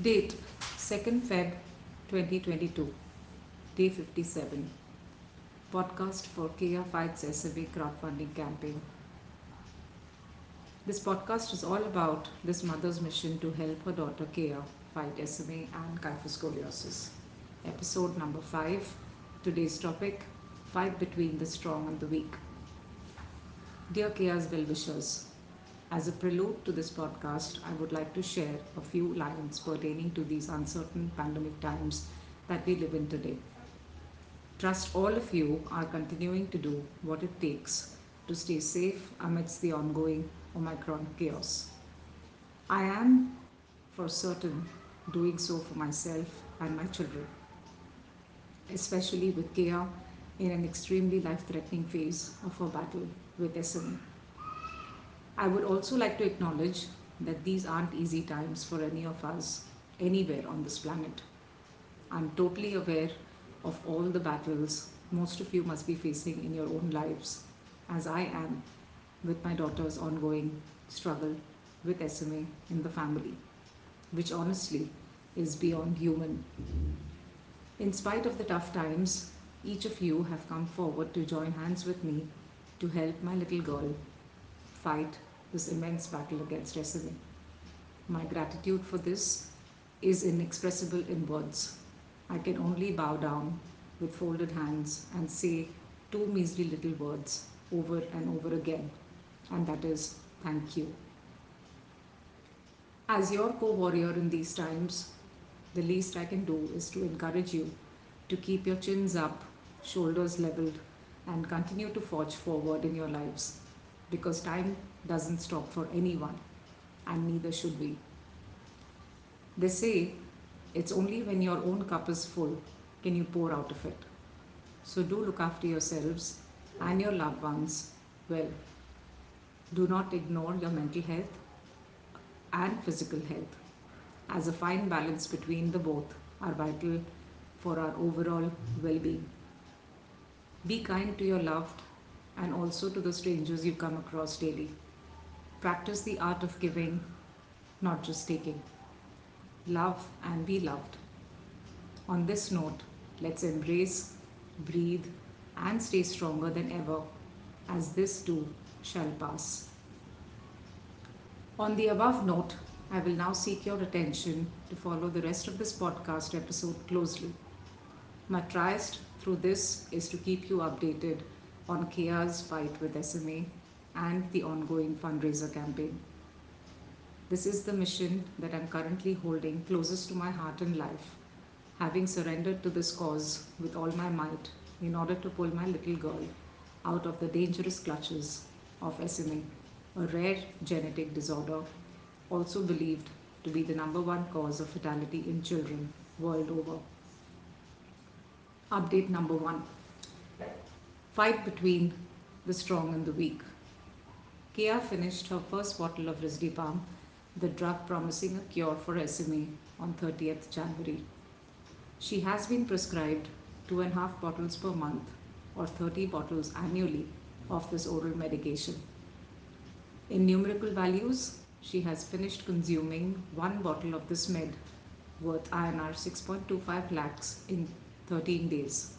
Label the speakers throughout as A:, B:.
A: Date 2nd Feb 2022. Day 57. Podcast for Keya Fights SMA crowdfunding campaign. This podcast is all about this mother's mission to help her daughter Keya fight SMA and kyphoscoliosis. Episode number 5. Today's topic Fight between the strong and the weak. Dear Keya's well wishers, as a prelude to this podcast, I would like to share a few lines pertaining to these uncertain pandemic times that we live in today. Trust all of you are continuing to do what it takes to stay safe amidst the ongoing Omicron chaos. I am, for certain, doing so for myself and my children, especially with Keya in an extremely life threatening phase of her battle with SMA. I would also like to acknowledge that these aren't easy times for any of us anywhere on this planet. I'm totally aware of all the battles most of you must be facing in your own lives, as I am with my daughter's ongoing struggle with SMA in the family, which honestly is beyond human. In spite of the tough times, each of you have come forward to join hands with me to help my little girl fight this immense battle against racism. My gratitude for this is inexpressible in words. I can only bow down with folded hands and say two measly little words over and over again, and that is thank you. As your co warrior in these times, the least I can do is to encourage you to keep your chins up, shoulders leveled, and continue to forge forward in your lives because time doesn't stop for anyone, and neither should we. They say it's only when your own cup is full can you pour out of it. So do look after yourselves and your loved ones well. Do not ignore your mental health and physical health, as a fine balance between the both are vital for our overall well being. Be kind to your loved and also to the strangers you come across daily. Practice the art of giving, not just taking. Love and be loved. On this note, let's embrace, breathe, and stay stronger than ever, as this too shall pass. On the above note, I will now seek your attention to follow the rest of this podcast episode closely. My triest through this is to keep you updated on Keya's fight with SMA and the ongoing fundraiser campaign. This is the mission that I'm currently holding closest to my heart and life, having surrendered to this cause with all my might in order to pull my little girl out of the dangerous clutches of SMA, a rare genetic disorder also believed to be the number one cause of fatality in children world over. Update number one Fight between the strong and the weak. Keya finished her first bottle of Risdiplam, the drug promising a cure for SMA, on 30th January. She has been prescribed two and a half bottles per month or 30 bottles annually of this oral medication. In numerical values, she has finished consuming one bottle of this med worth INR 6.25 lakhs in 13 days.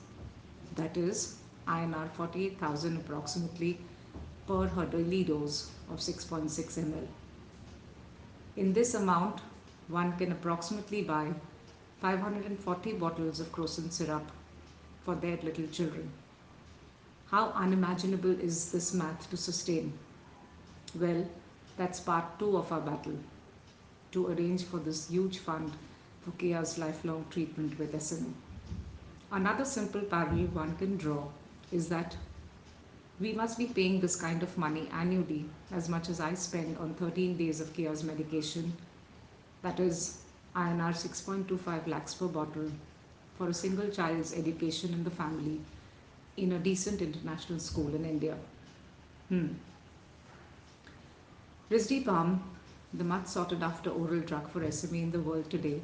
A: That is INR 48,000 approximately per her daily dose of 6.6 ml. In this amount, one can approximately buy 540 bottles of Crocin syrup for their little children. How unimaginable is this math to sustain? Well, that's part two of our battle to arrange for this huge fund for Keya's lifelong treatment with SMA. Another simple parallel one can draw is that we must be paying this kind of money annually as much as I spend on 13 days of Keya's medication. That is INR 6.25 lakhs per bottle for a single child's education in the family in a decent international school in India. Hmm. Risdiplam, the much sought after oral drug for SMA in the world today,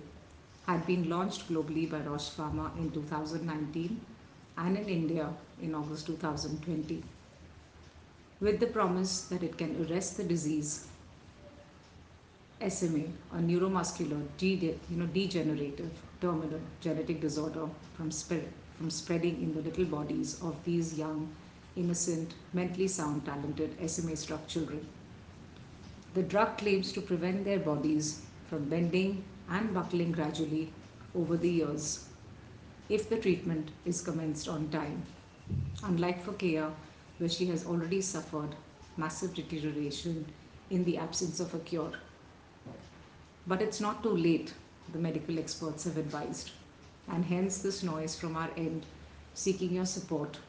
A: had been launched globally by Roche Pharma in 2019 and in India in August 2020 with the promise that it can arrest the disease. SMA, a neuromuscular you know, degenerative terminal genetic disorder from, spread, from spreading in the little bodies of these young, innocent, mentally sound, talented SMA struck children. The drug claims to prevent their bodies from bending and buckling gradually over the years if the treatment is commenced on time. Unlike for Keya, where she has already suffered massive deterioration in the absence of a cure. But it's not too late, the medical experts have advised, and hence this noise from our end seeking your support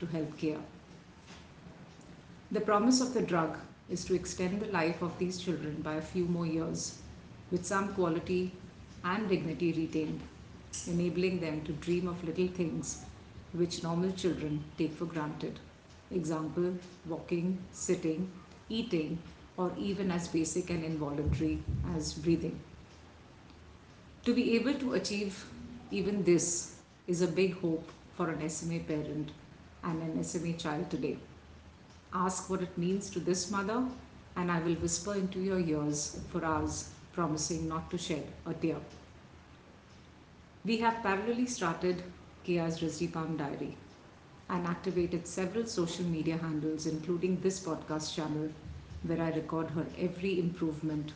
A: to help Keya. The promise of the drug is to extend the life of these children by a few more years with some quality and dignity retained, enabling them to dream of little things which normal children take for granted. Example, walking, sitting, eating, or even as basic and involuntary as breathing. To be able to achieve even this is a big hope for an SMA parent and an SMA child today. Ask what it means to this mother, and I will whisper into your ears for hours, promising not to shed a tear. We have parallelly started Keya's Risdiplam Diary and activated several social media handles, including this podcast channel, where I record her every improvement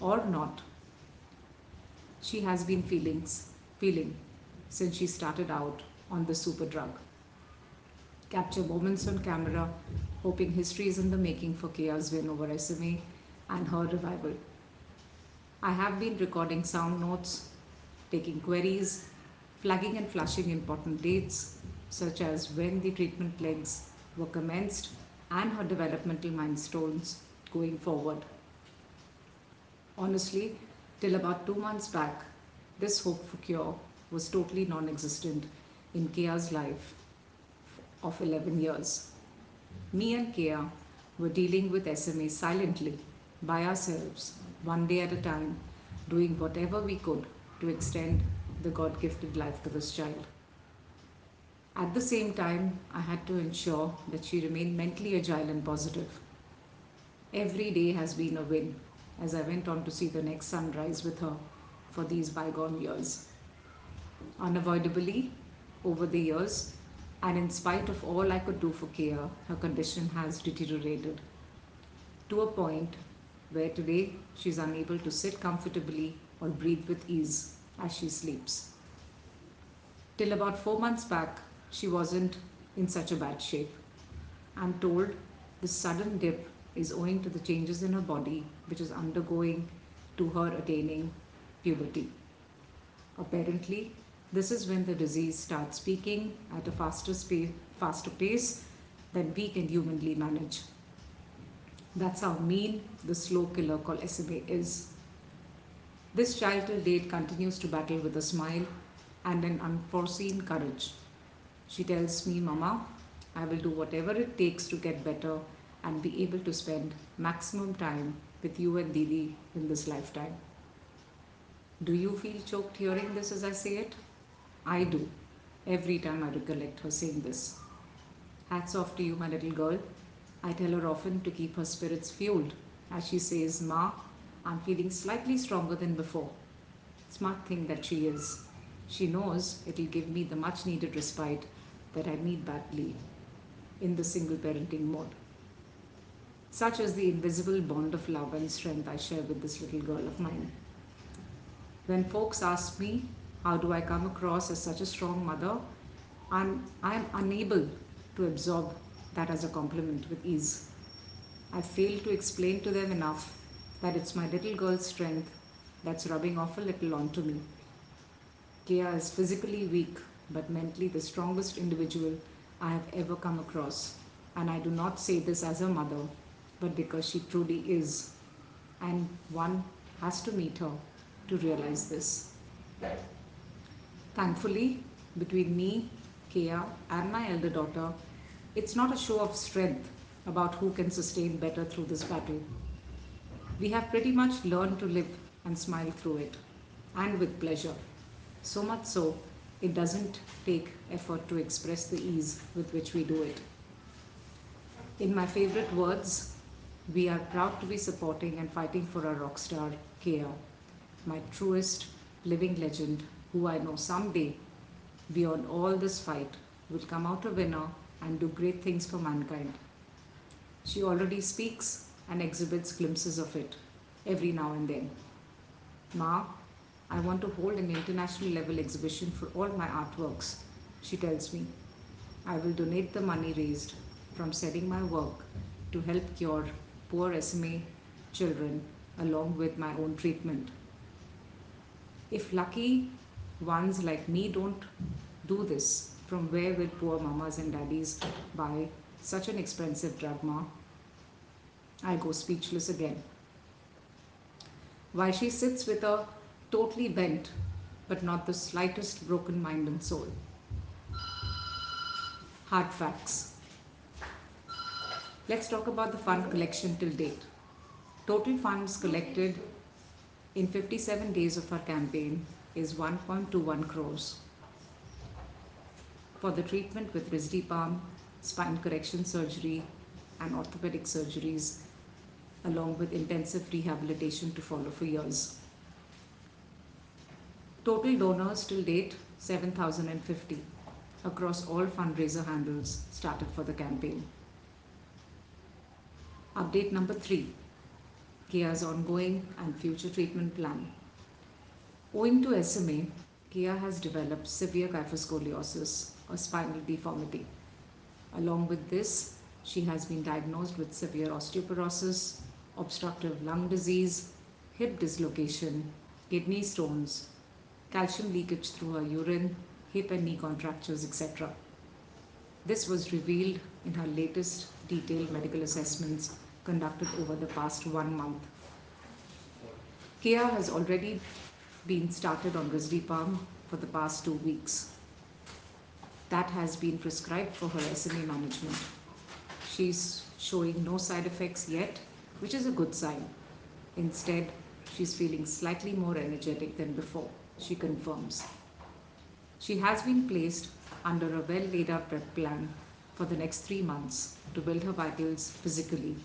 A: or not she has been feelings, feeling since she started out on the super drug. Capture moments on camera, hoping history is in the making for Keya's win over SMA and her revival. I have been recording sound notes, taking queries, flagging and flashing important dates, such as when the treatment legs were commenced and her developmental milestones going forward. Honestly, till about two months back, this hope for cure was totally non existent in Keya's life of 11 years. Me and Keya were dealing with SMA silently, by ourselves, one day at a time, doing whatever we could to extend the God gifted life to this child. At the same time, I had to ensure that she remained mentally agile and positive. Every day has been a win as I went on to see the next sunrise with her for these bygone years. Unavoidably, over the years, and in spite of all I could do for Keya, her condition has deteriorated to a point where today she's unable to sit comfortably or breathe with ease as she sleeps. Till about four months back, she wasn't in such a bad shape. I'm told the sudden dip is owing to the changes in her body which is undergoing to her attaining puberty. Apparently, this is when the disease starts speaking at a faster, spa- faster pace than we can humanly manage. That's how mean the slow killer called SMA is. This child till date continues to battle with a smile and an unforeseen courage. She tells me, Mama, I will do whatever it takes to get better and be able to spend maximum time with you and Didi in this lifetime. Do you feel choked hearing this as I say it? I do, every time I recollect her saying this. Hats off to you, my little girl. I tell her often to keep her spirits fueled as she says, Ma, I'm feeling slightly stronger than before. Smart thing that she is. She knows it'll give me the much needed respite that I need badly in the single parenting mode. Such is the invisible bond of love and strength I share with this little girl of mine. When folks ask me, how do I come across as such a strong mother? I'm, I'm unable to absorb that as a compliment with ease. I fail to explain to them enough that it's my little girl's strength that's rubbing off a little onto me. Keya is physically weak but mentally the strongest individual I have ever come across. And I do not say this as a mother, but because she truly is. And one has to meet her to realize this. Thankfully, between me, Keya, and my elder daughter, it's not a show of strength about who can sustain better through this battle. We have pretty much learned to live and smile through it, and with pleasure. So much so, it doesn't take effort to express the ease with which we do it. In my favorite words, We are proud to be supporting and fighting for our rock star, Keya, my truest living legend, who I know someday, beyond all this fight, will come out a winner and do great things for mankind. She already speaks and exhibits glimpses of it every now and then. Ma, I want to hold an international level exhibition for all my artworks, she tells me. I will donate the money raised from selling my work to help cure poor SMA children along with my own treatment. If lucky ones like me don't do this, from where will poor mamas and daddies buy such an expensive drug, ma? I go speechless again. While she sits with a totally bent but not the slightest broken mind and soul. Hard facts. Let's talk about the fund collection till date. Total funds collected in 57 days of our campaign is 1.21 crores for the treatment with Risdiplam, spine correction surgery, and orthopedic surgeries, along with intensive rehabilitation to follow for years. Total donors till date 7,050 across all fundraiser handles started for the campaign. Update number three Keya's ongoing and future treatment plan. Owing to SMA, Keya has developed severe kyphoscoliosis, a spinal deformity. Along with this, she has been diagnosed with severe osteoporosis, obstructive lung disease, hip dislocation, kidney stones, calcium leakage through her urine, hip and knee contractures, etc. This was revealed in her latest detailed medical assessments conducted over the past one month. Keya has already been started on Risdiplam for the past two weeks. That has been prescribed for her SMA management. She's showing no side effects yet, which is a good sign. Instead, she's feeling slightly more energetic than before, she confirms. She has been placed under a well laid out prep plan for the next three months to build her vitals physically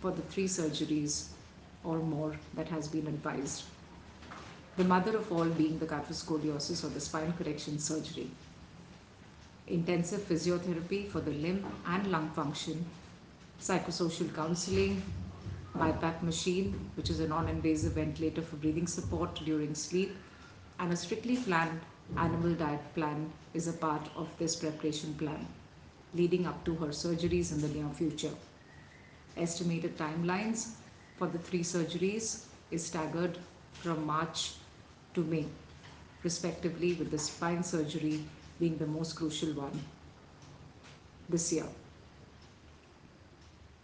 A: for the three surgeries or more that has been advised. The mother of all being the kyphoscoliosis or the spine correction surgery. Intensive physiotherapy for the limb and lung function, psychosocial counseling, BiPAP machine, which is a non invasive ventilator for breathing support during sleep, and a strictly planned animal diet plan is a part of this preparation plan leading up to her surgeries in the near future. Estimated timelines for the three surgeries is staggered from March to May, respectively, with the spine surgery being the most crucial one this year.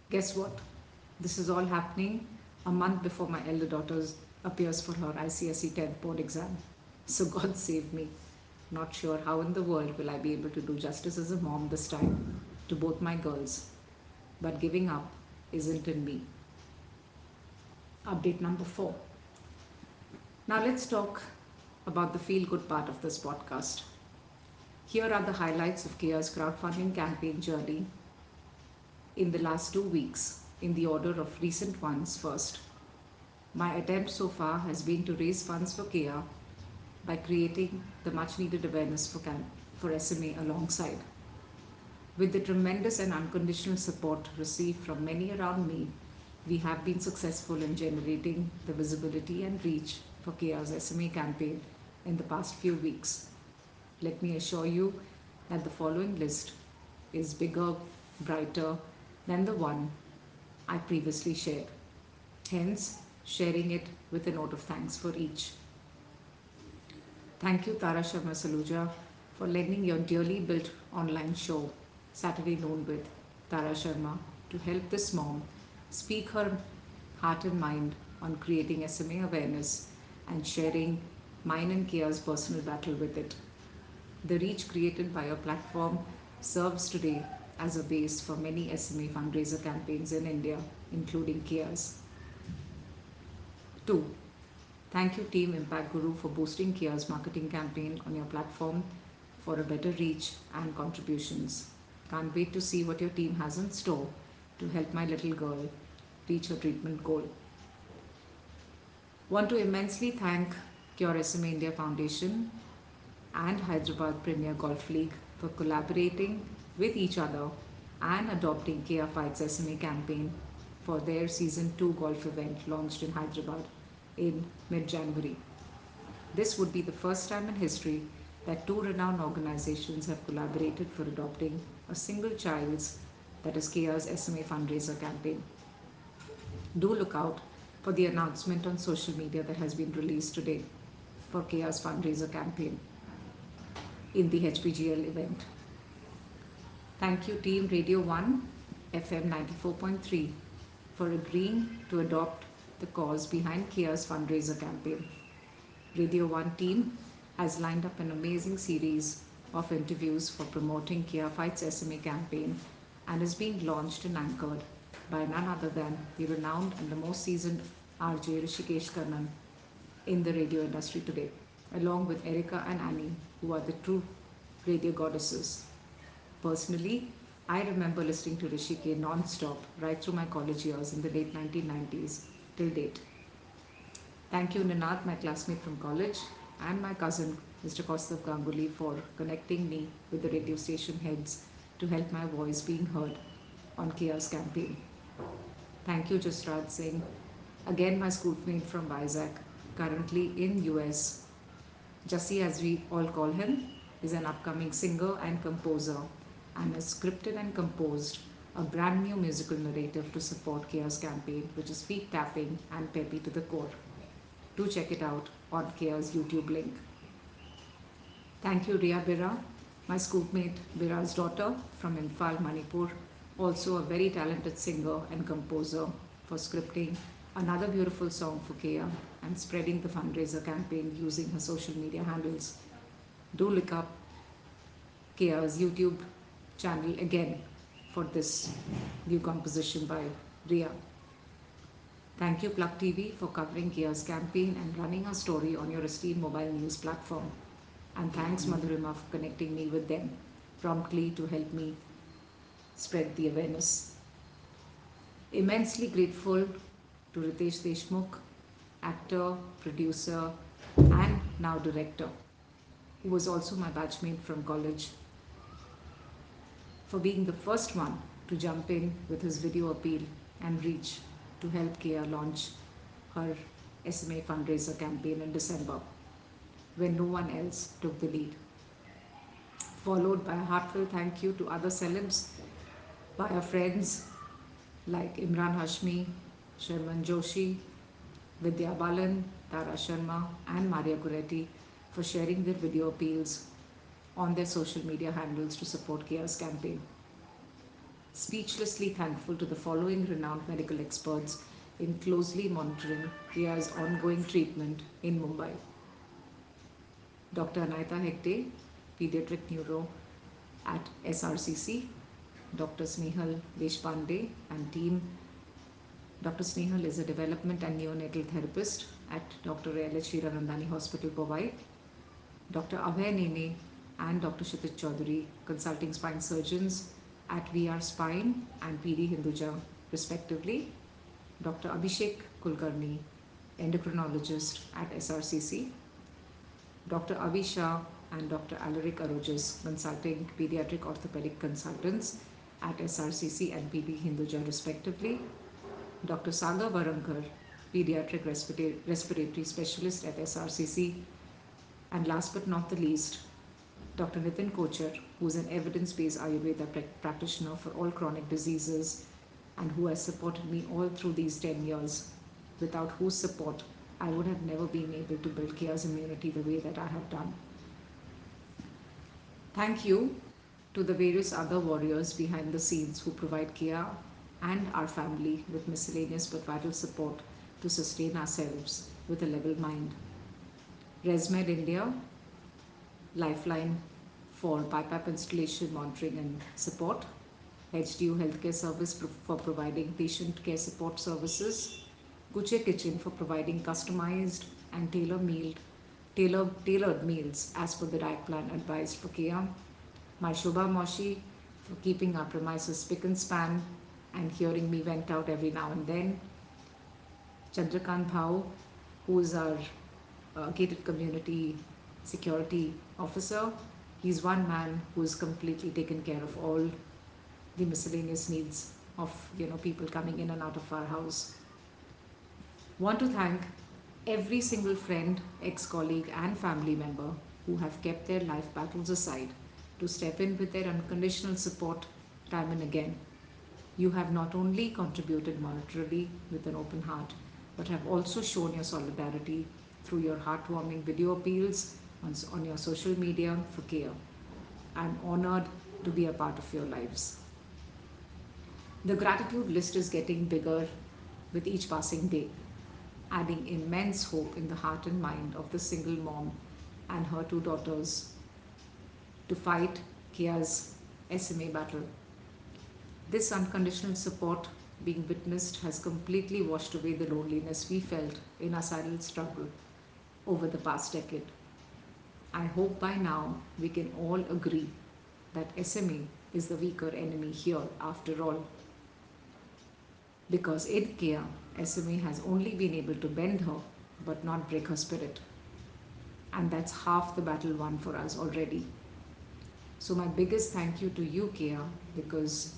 A: Guess what? This is all happening a month before my elder daughter appears for her ICSE 10th board exam. So God save me. Not sure how in the world will I be able to do justice as a mom this time to both my girls. But giving up isn't in me. Update number four. Now let's talk about the feel good part of this podcast. Here are the highlights of Keya's crowdfunding campaign journey in the last two weeks, in the order of recent ones first. My attempt so far has been to raise funds for Keya by creating the much needed awareness for, for SMA alongside. With the tremendous and unconditional support received from many around me, we have been successful in generating the visibility and reach for Keya's SMA campaign in the past few weeks. Let me assure you that the following list is bigger, brighter than the one I previously shared. Hence, sharing it with a note of thanks for each. Thank you, Tara Sharma Saluja, for lending your dearly built online show, Saturday Noon with Tara Sharma, to help this mom speak her heart and mind on creating SMA awareness and sharing mine and Keya's personal battle with it. The reach created by your platform serves today as a base for many SMA fundraiser campaigns in India, including Keya's. 2. Thank you, Team Impact Guru, for boosting Keya's marketing campaign on your platform for a better reach and contributions. Can't wait to see what your team has in store to help my little girl reach her treatment goal. Want to immensely thank Cure SMA India Foundation and Hyderabad Premier Golf League for collaborating with each other and adopting Keya Fights SMA campaign for their season 2 golf event launched in Hyderabad in mid January. This would be the first time in history that two renowned organizations have collaborated for adopting a single child's, that is Keya's SMA fundraiser campaign. Do look out for the announcement on social media that has been released today for Keya's fundraiser campaign in the HPGL event. Thank you, Team Radio 1 FM 94.3, for agreeing to adopt the cause behind Keya's fundraiser campaign. Radio 1 team has lined up an amazing series of interviews for promoting Keya Fights SMA campaign and is being launched and anchored by none other than the renowned and the most seasoned RJ Rishikesh Kannan in the radio industry today, along with Erica and Annie, who are the true radio goddesses. Personally, I remember listening to Rishikesh non-stop right through my college years in the late 1990s till date. Thank you, Ninad, my classmate from college, and my cousin, Mr. Kaustav Ganguly, for connecting me with the radio station heads to help my voice being heard on Keya's campaign. Thank you, Jasraj Singh. Again, my schoolmate from Vizag, currently in US. Jassi, as we all call him, is an upcoming singer and composer and has scripted and composed a brand new musical narrative to support Keya's campaign, which is feet tapping and peppy to the core. Do check it out on Keya's YouTube link. Thank you, Ria Bira, my schoolmate Bira's daughter from Imphal, Manipur, also a very talented singer and composer for scripting another beautiful song for Keya and spreading the fundraiser campaign using her social media handles. Do look up Keya's YouTube channel again for this new composition by Ria. Thank you Plug TV for covering Keya's campaign and running our story on your esteemed mobile news platform. And thanks Madhurima for connecting me with them promptly to help me spread the awareness. Immensely grateful to Ritesh Deshmukh, actor, producer, and now director, who was also my batchmate from college, for being the first one to jump in with his video appeal and reach to help Keya launch her SMA fundraiser campaign in December when no one else took the lead. Followed by a heartfelt thank you to other celebs, by our friends like Emraan Hashmi, Sharman Joshi, Vidya Balan, Tara Sharma, and Maria Goretti for sharing their video appeals on their social media handles to support Keya's campaign speechlessly thankful to the following renowned medical experts in closely monitoring Keya's ongoing treatment in Mumbai. Dr. Anaita Hegde, pediatric neuro at SRCC, Dr. Snehal Deshpande and team. Dr. Snehal is a development and neonatal therapist at Dr. L.H. Hiranandani Hospital, Powai. Dr. Abhay Nene and Dr. Kshitij Chaudhary, consulting spine surgeons at VR Spine and PD Hinduja, respectively. Dr. Abhishek Kulkarni, endocrinologist at SRCC. Dr. Avi Shah and Dr. Alaric Aroojis, consulting pediatric orthopedic consultants at SRCC and PD Hinduja, respectively. Dr. Saga Varankar, pediatric respiratory specialist at SRCC. And last but not the least, Dr. Nitin Kocher, who is an evidence-based Ayurveda practitioner for all chronic diseases and who has supported me all through these 10 years, without whose support I would have never been able to build Keya's immunity the way that I have done. Thank you to the various other warriors behind the scenes who provide Keya and our family with miscellaneous but vital support to sustain ourselves with a level mind. ResMed India, Lifeline for BiPAP installation, monitoring and support. HDU Healthcare Service for providing patient care support services. Guche Kitchen for providing customized and tailor-made tailor, tailored meals as per the diet plan advised for Keya. My Shobha Moshi for keeping our premises spick and span and hearing me vent out every now and then. Chandrakant Bhau, who is our uh, gated community security officer, he's one man who's completely taken care of all the miscellaneous needs of you know people coming in and out of our house. Want to thank every single friend, ex-colleague and family member who have kept their life battles aside to step in with their unconditional support time and again. You have not only contributed monetarily with an open heart, but have also shown your solidarity through your heartwarming video appeals on, on your social media for Keya. I'm honored to be a part of your lives. The gratitude list is getting bigger with each passing day, adding immense hope in the heart and mind of the single mom and her two daughters to fight Keya's SMA battle. This unconditional support being witnessed has completely washed away the loneliness we felt in our silent struggle over the past decade. I hope by now we can all agree that SMA is the weaker enemy here after all. Because in Keya, SMA has only been able to bend her but not break her spirit. And that's half the battle won for us already. So, my biggest thank you to you, Keya, because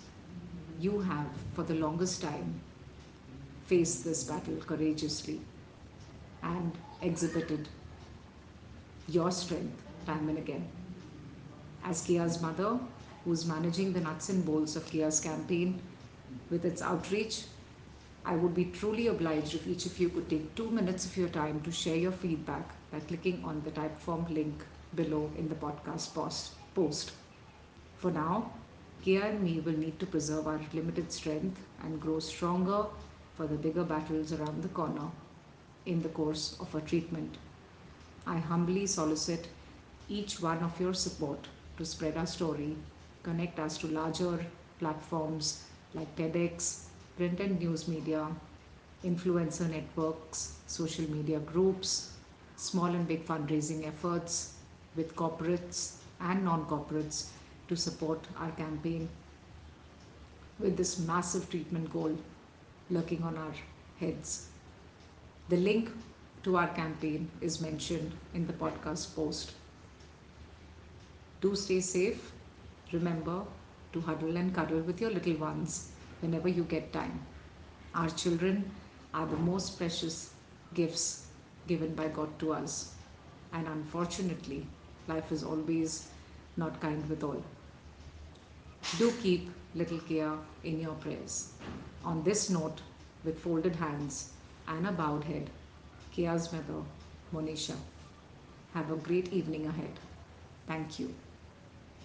A: you have, for the longest time, faced this battle courageously and exhibited your strength time and again. As Keya's mother, who's managing the nuts and bolts of Keya's campaign with its outreach, I would be truly obliged if each of you could take two minutes of your time to share your feedback by clicking on the Typeform link below in the podcast post. For now, Keya and me will need to preserve our limited strength and grow stronger for the bigger battles around the corner in the course of our treatment. I humbly solicit each one of your support to spread our story, connect us to larger platforms like TEDx, print and news media, influencer networks, social media groups, small and big fundraising efforts with corporates and non corporates to support our campaign with this massive treatment goal lurking on our heads. The link to our campaign is mentioned in the podcast post. Do stay safe. Remember to huddle and cuddle with your little ones whenever you get time. Our children are the most precious gifts given by God to us. And unfortunately, life is always not kind with all. Do keep little Keya in your prayers. On this note, with folded hands and a bowed head, Keya's mother, Monisha. Have a great evening ahead. Thank you.